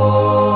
according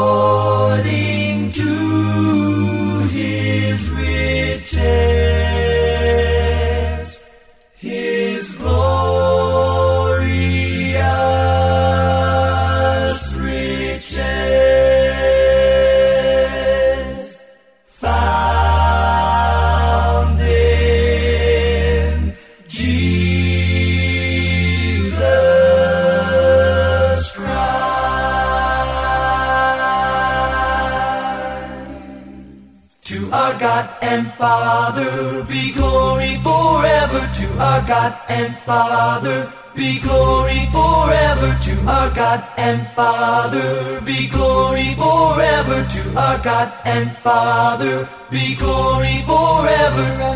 our God and Father be glory forever. To our God and Father be glory forever. To our God and Father be glory forever.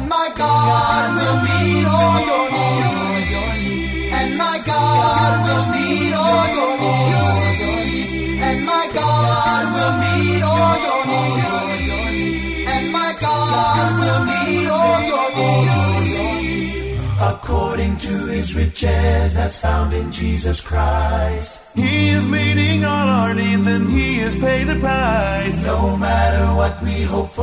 According to his riches that's found in Jesus Christ. He is meeting all our needs and he has paid the price. No matter what we hope for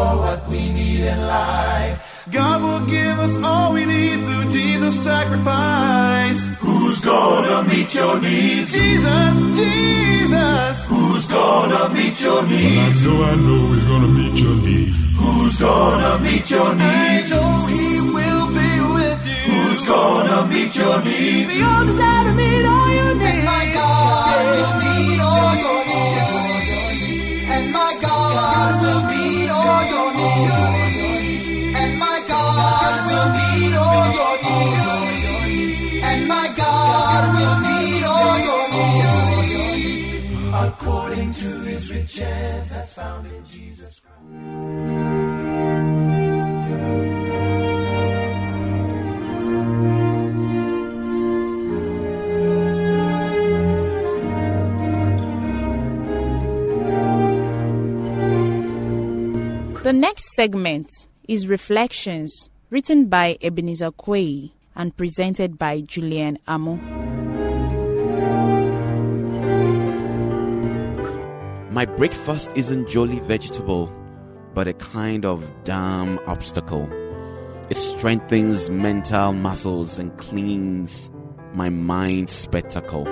or what we need in life. God will give us all we need through Jesus' sacrifice. Who's gonna meet your needs? Jesus, Jesus. Who's gonna meet your needs? Well, I know I know he's gonna meet your needs. Who's gonna meet your needs? I know he will gonna meet your needs? Beyond the time to meet all your needs. And my God will meet all your needs. And my God will meet all your needs. And my God will meet all your needs. And my God will meet all your needs. According to his riches that's found in Jesus Christ. The next segment is Reflections, written by Ebenezer Quay and presented by Julian Amo. My breakfast isn't jolly vegetable, but a kind of damn obstacle. It strengthens mental muscles and cleans my mind spectacle.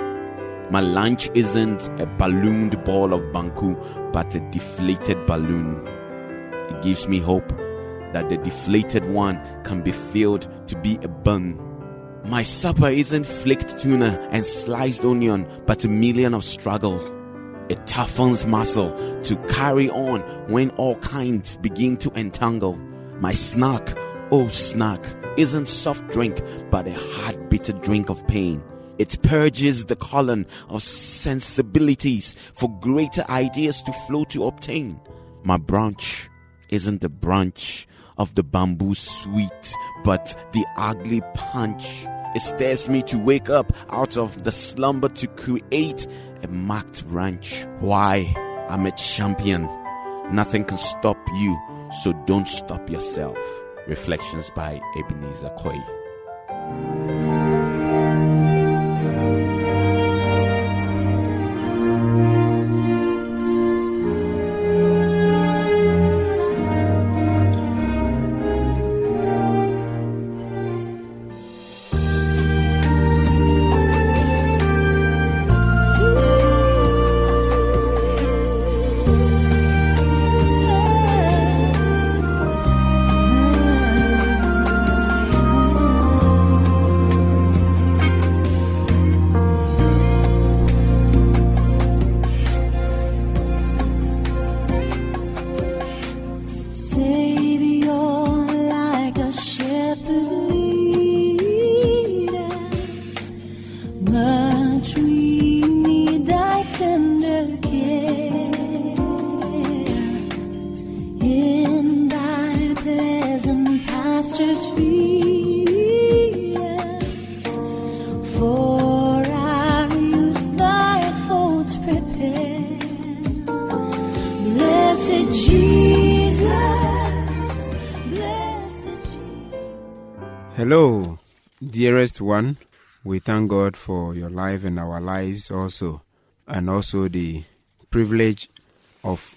My lunch isn't a ballooned ball of Banku, but a deflated balloon. It gives me hope that the deflated one can be filled to be a bun. My supper isn't flaked tuna and sliced onion, but a million of struggle. It toughens muscle to carry on when all kinds begin to entangle. My snack, oh snack, isn't soft drink, but a hard bitter drink of pain. It purges the colon of sensibilities for greater ideas to flow to obtain. My branch isn't the branch of the bamboo sweet, but the ugly punch. It stirs me to wake up out of the slumber to create a marked ranch. Why? I'm a champion. Nothing can stop you, so don't stop yourself. Reflections by Ebenezer Koi. Dearest one. We thank God for your life and our lives also, and also the privilege of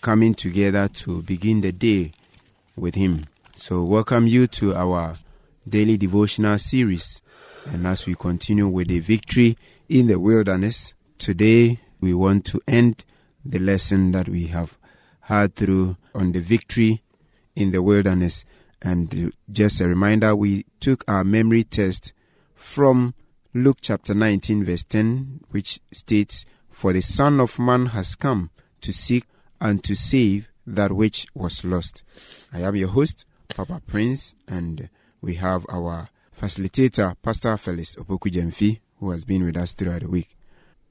coming together to begin the day with Him. So, welcome you to our daily devotional series. And as we continue with the victory in the wilderness, today we want to end the lesson that we have had through on the victory in the wilderness. And just a reminder, we took our memory test from Luke chapter 19, verse 10, which states, For the Son of Man has come to seek and to save that which was lost. I am your host, Papa Prince, and we have our facilitator, Pastor Felix Opoku Gyamfi, who has been with us throughout the week.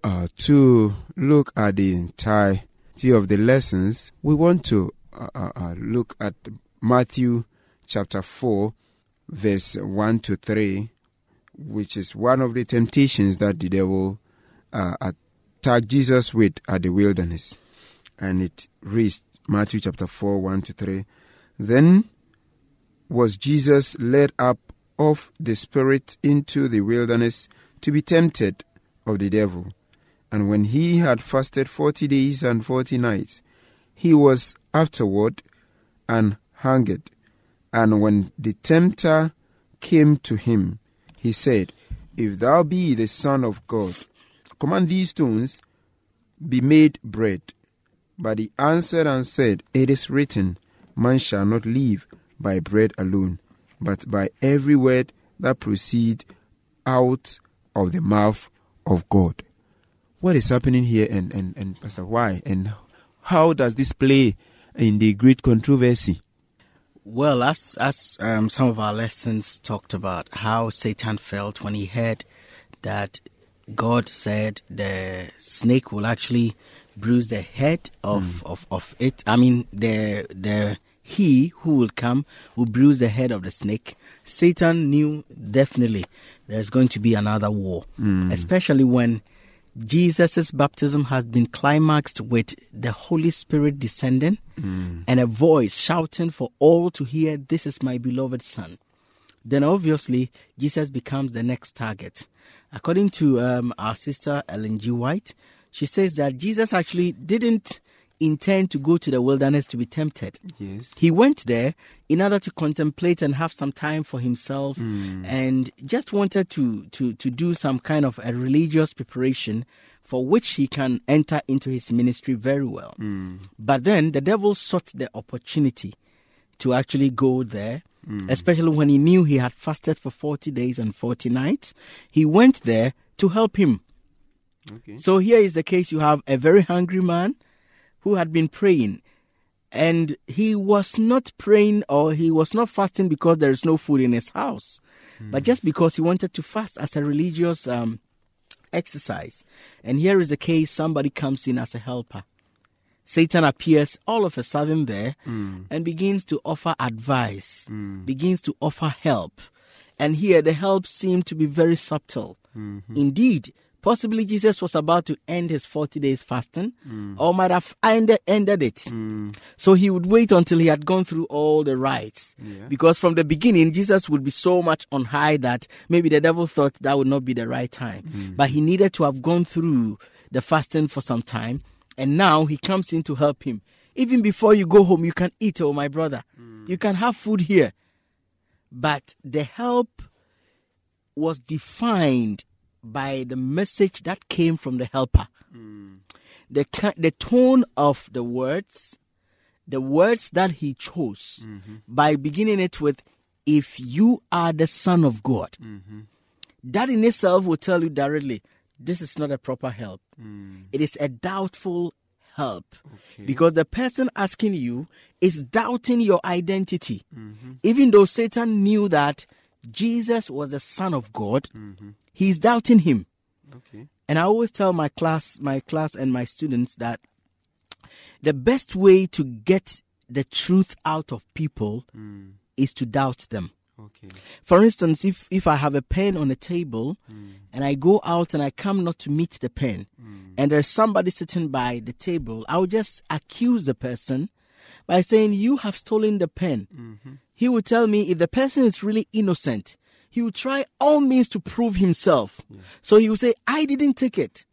Uh, to look at the entirety of the lessons, we want to uh, uh, uh, look at Matthew chapter 4, verse 1 to 3, which is one of the temptations that the devil uh, attacked Jesus with at the wilderness. And it reads Matthew chapter 4, 1 to 3. Then was Jesus led up of the Spirit into the wilderness to be tempted of the devil. And when he had fasted forty days and forty nights, he was afterward and hungered. And when the tempter came to him, he said, If thou be the Son of God, command these stones be made bread. But he answered and said, It is written, Man shall not live by bread alone, but by every word that proceed out of the mouth of God. What is happening here, and, and, and Pastor, why? And how does this play in the great controversy? Well, as as um, some of our lessons talked about how Satan felt when he heard that God said the snake will actually bruise the head of, of, of it. I mean, the the he who will come will bruise the head of the snake. Satan knew definitely there's going to be another war, especially when Jesus' baptism has been climaxed with the Holy Spirit descending and a voice shouting for all to hear, This is my beloved Son. Then obviously, Jesus becomes the next target. According to um, our sister Ellen G. White, she says that Jesus actually didn't intend to go to the wilderness to be tempted. Yes. He went there in order to contemplate and have some time for himself hmm. and just wanted to, to, to do some kind of a religious preparation for which he can enter into his ministry very well. Hmm. But then the devil sought the opportunity to actually go there, hmm. especially when he knew he had fasted for 40 days and 40 nights. He went there to help him. Okay. So here is the case you have a very hungry man who had been praying and he was not praying or he was not fasting because there is no food in his house, but hmm. just because he wanted to fast as a religious um, exercise. And here is the case somebody comes in as a helper. Satan appears all of a sudden there hmm. and begins to offer advice, hmm. begins to offer help. And here the help seemed to be very subtle. Mm-hmm. Indeed, possibly Jesus was about to end his 40 days fasting mm. or might have ended, ended it. Mm. So he would wait until he had gone through all the rites. Because from the beginning, Jesus would be so much on high that maybe the devil thought that would not be the right time. Mm. But he needed to have gone through the fasting for some time. And now he comes in to help him. Even before you go home, you can eat, oh, my brother. You can have food here. But the help was defined by the message that came from the helper. The, the tone of the words, the words that he chose, mm-hmm. by beginning it with, If you are the Son of God, mm-hmm. that in itself will tell you directly, this is not a proper help. Mm. It is a doubtful help. Because the person asking you is doubting your identity. Mm-hmm. Even though Satan knew that Jesus was the Son of God, mm-hmm. he's doubting him. And I always tell my class, my class and my students that the best way to get the truth out of people mm. is to doubt them. Okay. For instance, if if I have a pen on a table mm. and I go out and I come not to meet the pen, mm. and there's somebody sitting by the table, I will just accuse the person by saying, You have stolen the pen. Mm-hmm. He will tell me if the person is really innocent, he will try all means to prove himself. So he will say, I didn't take it.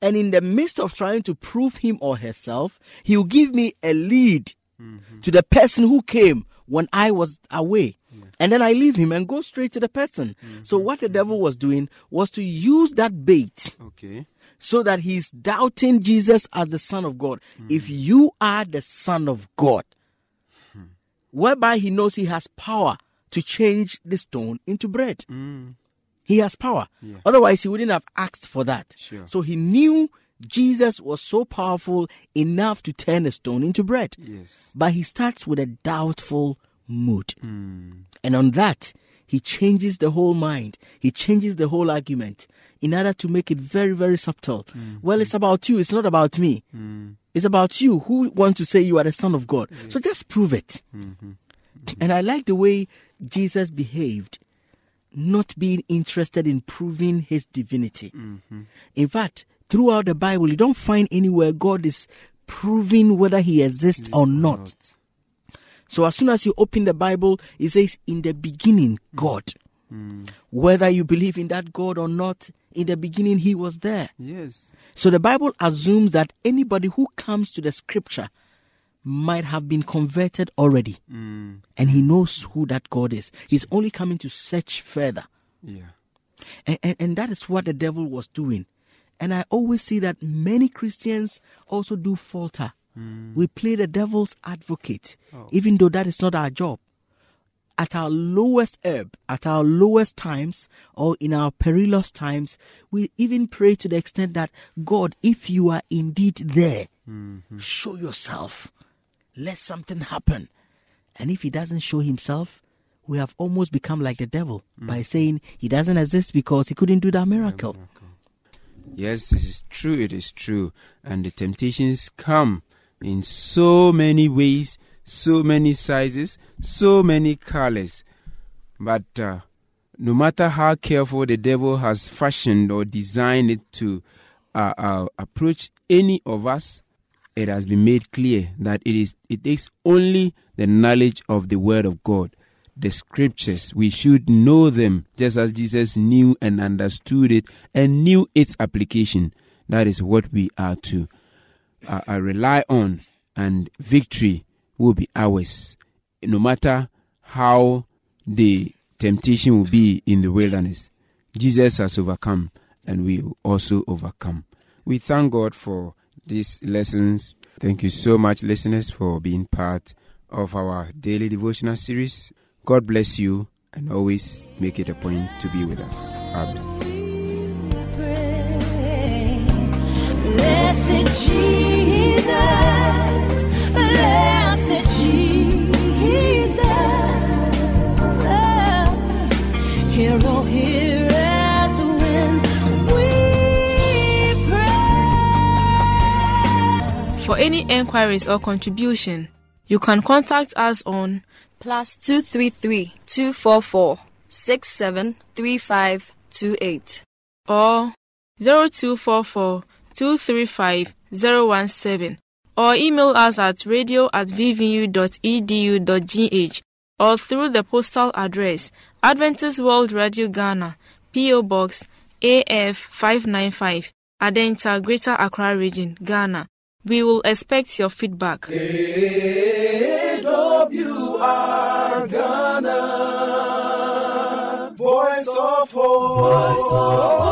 And in the midst of trying to prove him or herself, he will give me a lead mm-hmm. to the person who came when I was away. And then I leave him and go straight to the person. So mm-hmm. what the devil was doing was to use that bait Okay. So that he's doubting Jesus as the Son of God. Hmm. If you are the Son of God, hmm. whereby he knows he has power to change the stone into bread. Hmm. He has power. Yeah. Otherwise, he wouldn't have asked for that. Sure. So he knew Jesus was so powerful enough to turn a stone into bread. Yes. But he starts with a doubtful mood. And on that, he changes the whole mind. He changes the whole argument in order to make it very, very subtle. Well, it's about you. It's not about me. It's about you who want to say you are the son of God. So just prove it. And I like the way Jesus behaved, not being interested in proving his divinity. In fact, throughout the Bible, you don't find anywhere God is proving whether he exists or not. So as soon as you open the Bible, it says, In the beginning, God. Whether you believe in that God or not, in the beginning, He was there. Yes. So the Bible assumes that anybody who comes to the scripture might have been converted already. Mm. And He knows who that God is. He's only coming to search further. Yeah. And, and, and that is what the devil was doing. And I always see that many Christians also do falter. Hmm. We play the devil's advocate, oh. even though that is not our job. At our lowest ebb, at our lowest times, or in our perilous times, we even pray to the extent that God, if you are indeed there, mm-hmm. show yourself. Let something happen. And if he doesn't show himself, we have almost become like the devil mm. by saying he doesn't exist because he couldn't do that miracle. Yes, this is true. It is true. And the temptations come in so many ways, so many sizes, so many colors. But uh, no matter how careful the devil has fashioned or designed it to uh, uh, approach any of us, it has been made clear that it is it takes only the knowledge of the word of God, the scriptures. We should know them just as Jesus knew and understood it and knew its application. That is what we are to uh, uh, rely on, and victory will be ours, no matter how the temptation will be in the wilderness. Jesus has overcome, and we will also overcome. We thank God for these lessons. Thank you so much, listeners, for being part of our daily devotional series. God bless you, and always make it a point to be with us. Amen. Blessed Jesus, blessed Jesus, hear, hear us when we pray. For any enquiries or contribution, you can contact us on plus 233 244 673528. or 0244 235 017 or email us at radio at vvu.edu.gh or through the postal address Adventist World Radio Ghana, P.O. Box AF 595, Adenta, Greater Accra Region, Ghana. We will expect your feedback. AWR Ghana, Voice of Hope.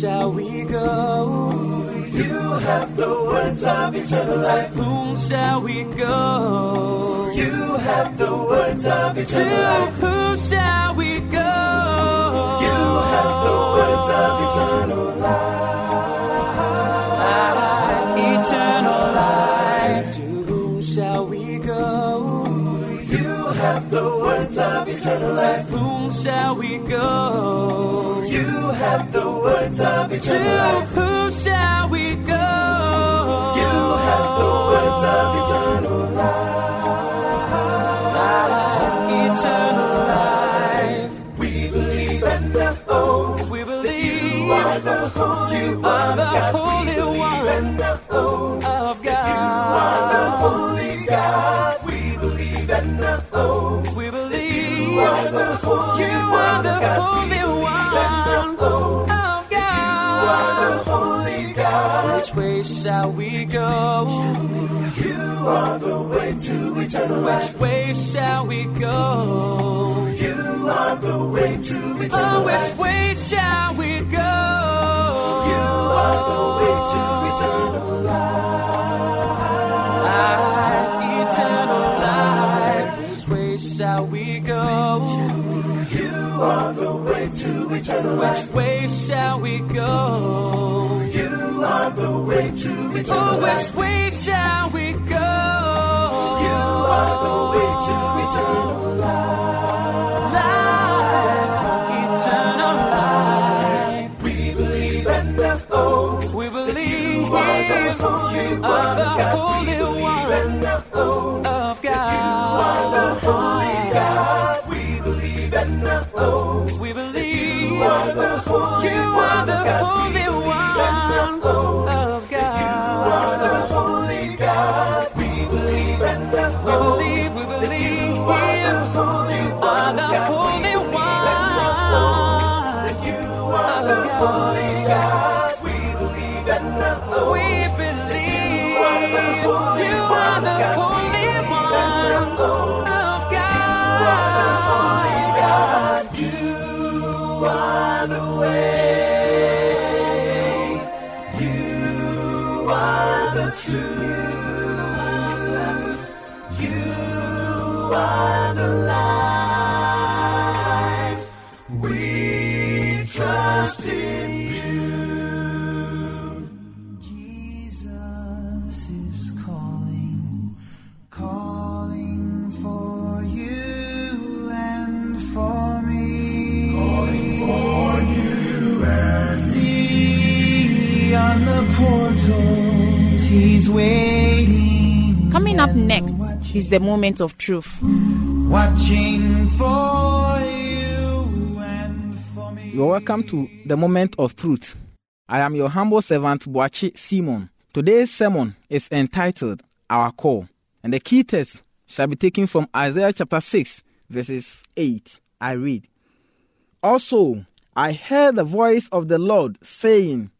shall we go? You have the words of eternal life. To whom shall we go? You have the words of eternal life. Whom shall we go? You have the words of eternal life. Ah, eternal life. The words of eternal To life. whom shall we go? You have the words of To eternal life. whom shall we go? You have the words of eternal life. Shall we go? You are the way to eternal oh, Which life. way shall we go? You are the way to eternal Oh, which way shall we go? You are the way to eternal life. Ah, eternal life. Which way shall we go? You are the way to eternal life. Which way shall we go? Are the way to eternal life. which way shall we go? You are the way to eternal life. Up next is the moment of truth. Watching for you and for me. You are welcome to the moment of truth. I am your humble servant Boachi Simon. Today's sermon is entitled Our Call, and the key text shall be taken from Isaiah chapter 6, verses 8. I read, Also, I heard the voice of the Lord saying,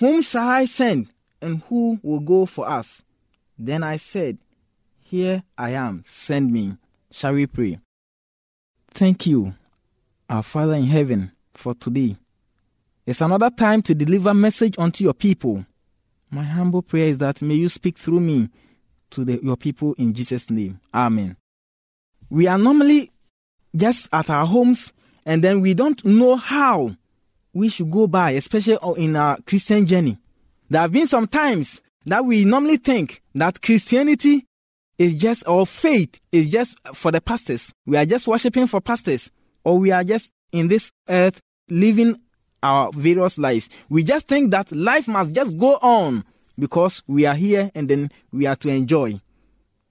Whom shall I send, and who will go for us? Then I said, Here I am, send me. Shall we pray? Thank you, our Father in heaven, for today. It's another time to deliver message unto your people. My humble prayer is that may you speak through me to the, your people in Jesus' name. Amen. We are normally just at our homes and then we don't know how we should go by, especially in our Christian journey. There have been some times that we normally think that Christianity is just, or faith is just for the pastors. We are just worshiping for pastors, or we are just in this earth living our various lives. We just think that life must just go on because we are here and then we are to enjoy.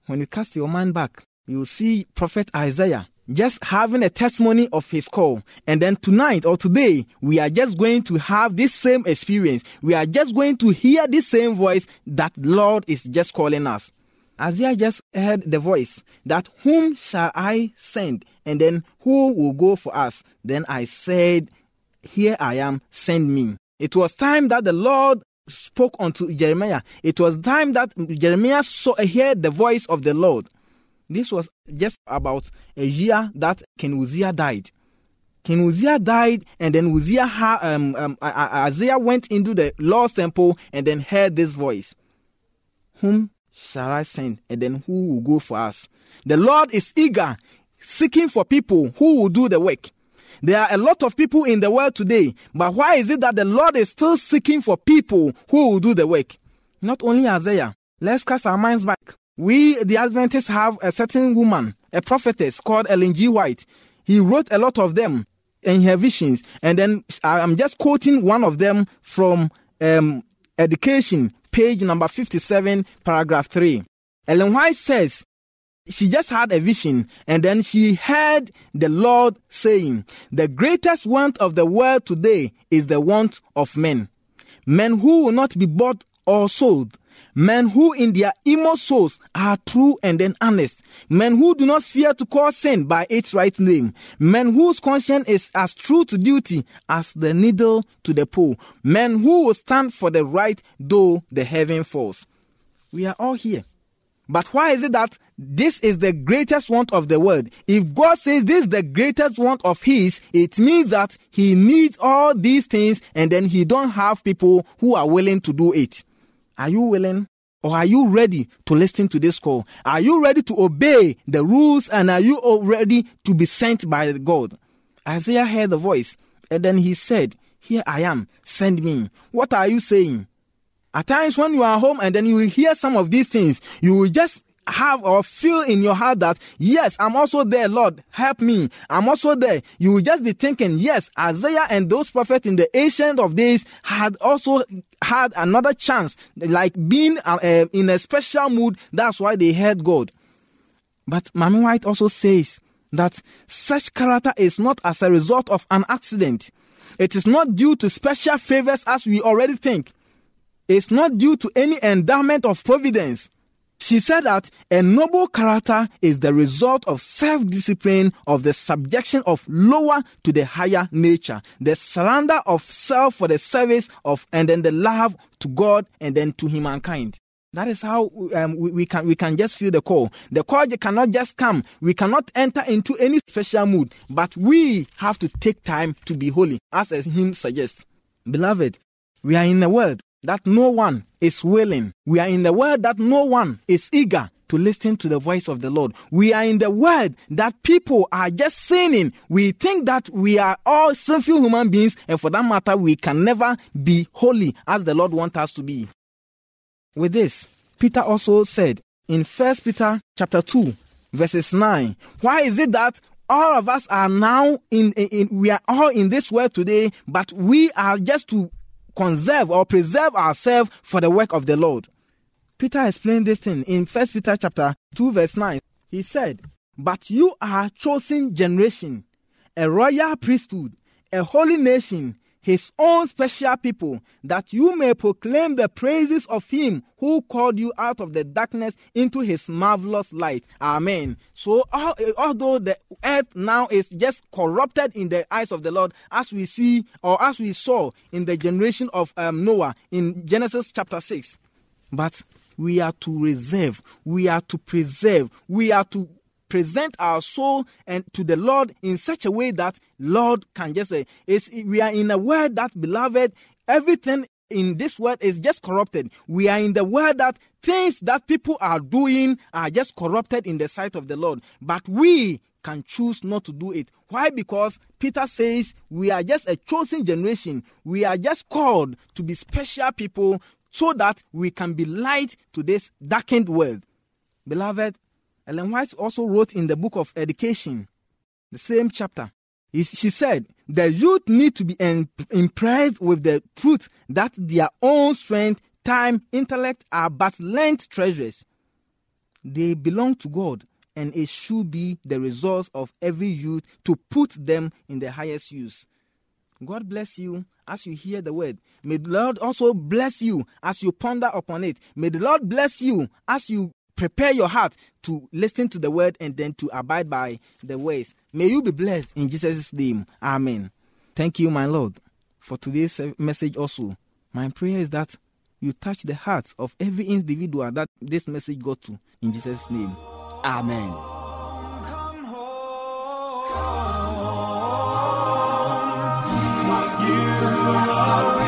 When you cast your mind back, you will see Prophet Isaiah just having a testimony of his call. And then tonight or today, we are just going to have this same experience. We are just going to hear this same voice that Lord is just calling us. Isaiah just heard the voice that whom shall I send? And then who will go for us? Then I said, Here I am, send me. It was time that the Lord spoke unto Jeremiah. It was time that Jeremiah saw heard the voice of the Lord. This was just about a year that King Uzziah died. King Uzziah died, and then Uzziah, ha- um, um, Isaiah went into the Lord's temple and then heard this voice Whom shall I send? And then who will go for us? The Lord is eager, seeking for people who will do the work. There are a lot of people in the world today, but why is it that the Lord is still seeking for people who will do the work? Not only Isaiah. Let's cast our minds back. We, the Adventists, have a certain woman, a prophetess called Ellen G. White. He wrote a lot of them in her visions, and then I'm just quoting one of them from um, Education, page number 57, paragraph 3. Ellen White says, she just had a vision and then she heard the Lord saying, The greatest want of the world today is the want of men. Men who will not be bought or sold. Men who in their inmost souls are true and then honest. Men who do not fear to call sin by its right name. Men whose conscience is as true to duty as the needle to the pole. Men who will stand for the right though the heaven falls. We are all here. But why is it that this is the greatest want of the world? If God says this is the greatest want of His, it means that He needs all these things and then He don't have people who are willing to do it. Are you willing? Or are you ready to listen to this call? Are you ready to obey the rules and are you ready to be sent by God? Isaiah heard the voice and then he said, Here I am, send me. What are you saying? At times when you are home and then you will hear some of these things, you will just have or feel in your heart that, yes, I'm also there, Lord, help me. I'm also there. You will just be thinking, yes, Isaiah and those prophets in the ancient of days had also had another chance, like being uh, uh, in a special mood. That's why they heard God. But Mami White also says that such character is not as a result of an accident. It is not due to special favors as we already think. It's not due to any endowment of providence. She said that a noble character is the result of self discipline, of the subjection of lower to the higher nature, the surrender of self for the service of, and then the love to God and then to humankind. That is how um, we, we, can we can just feel the call. The call cannot just come. We cannot enter into any special mood, but we have to take time to be holy, as the hymn suggests. Beloved, we are in a world that no one is willing. We are in the world that no one is eager to listen to the voice of the Lord. We are in the world that people are just sinning. We think that we are all sinful human beings, and for that matter, we can never be holy as the Lord wants us to be. With this, Peter also said in First Peter chapter 2, verses 9, why is it that all of us are now in, in, in we are all in this world today, but we are just to conserve or preserve ourselves for the work of the Lord. Peter explained this thing in First Peter chapter 2 verse 9. He said, "But you are a chosen generation, a royal priesthood, a holy nation, his own special people, that you may proclaim the praises of him who called you out of the darkness into his marvelous light. Amen. So, although the earth now is just corrupted in the eyes of the Lord, as we see or as we saw in the generation of um, Noah in Genesis chapter 6, but we are to reserve, we are to preserve, we are to present our soul and to the Lord in such a way that Lord can just say, we are in a world that, beloved, everything in this world is just corrupted. We are in the world that things that people are doing are just corrupted in the sight of the Lord. But we can choose not to do it. Why? Because Peter says we are just a chosen generation. We are just called to be special people so that we can be light to this darkened world. Beloved, Ellen White also wrote in the book of Education, the same chapter. She said, The youth need to be impressed with the truth that their own strength, time, intellect are but lent treasures. They belong to God, and it should be the resource of every youth to put them in the highest use. God bless you as you hear the word. May the Lord also bless you as you ponder upon it. May the Lord bless you as you prepare your heart to listen to the word and then to abide by the ways. May you be blessed in Jesus' name. Amen. Thank you, my Lord, for today's message also. My prayer is that you touch the hearts of every individual that this message got to. In Jesus' name. Amen. Tenderly,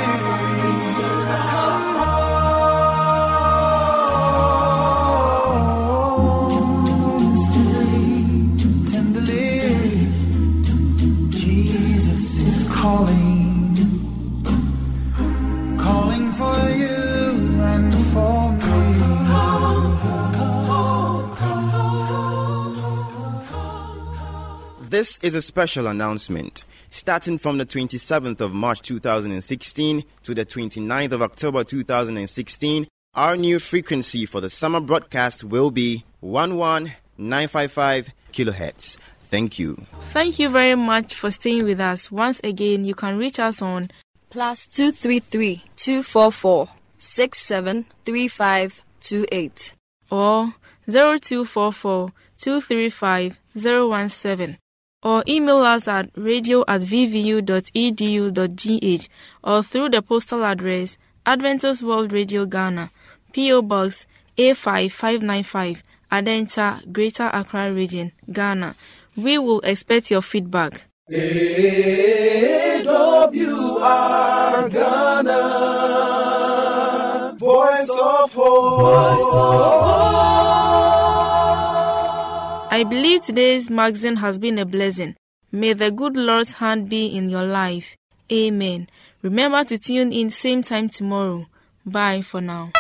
This is a special announcement. Starting from the 27th of March 2016 to the 29th of October 2016, our new frequency for the summer broadcast will be 11955 kilohertz. Thank you. Thank you very much for staying with us. Once again, you can reach us on Plus two three three two four four six seven three five two eight. or 0244 235 017 or email us at radio at vvu.edu.gh or through the postal address Adventist World Radio Ghana, P.O. Box A5595, Adenta, Greater Accra Region, Ghana. We will expect your feedback. AWR Ghana, voice of hope. I believe today's magazine has been a blessing. May the good Lord's hand be in your life. Amen. Remember to tune in same time tomorrow. Bye for now.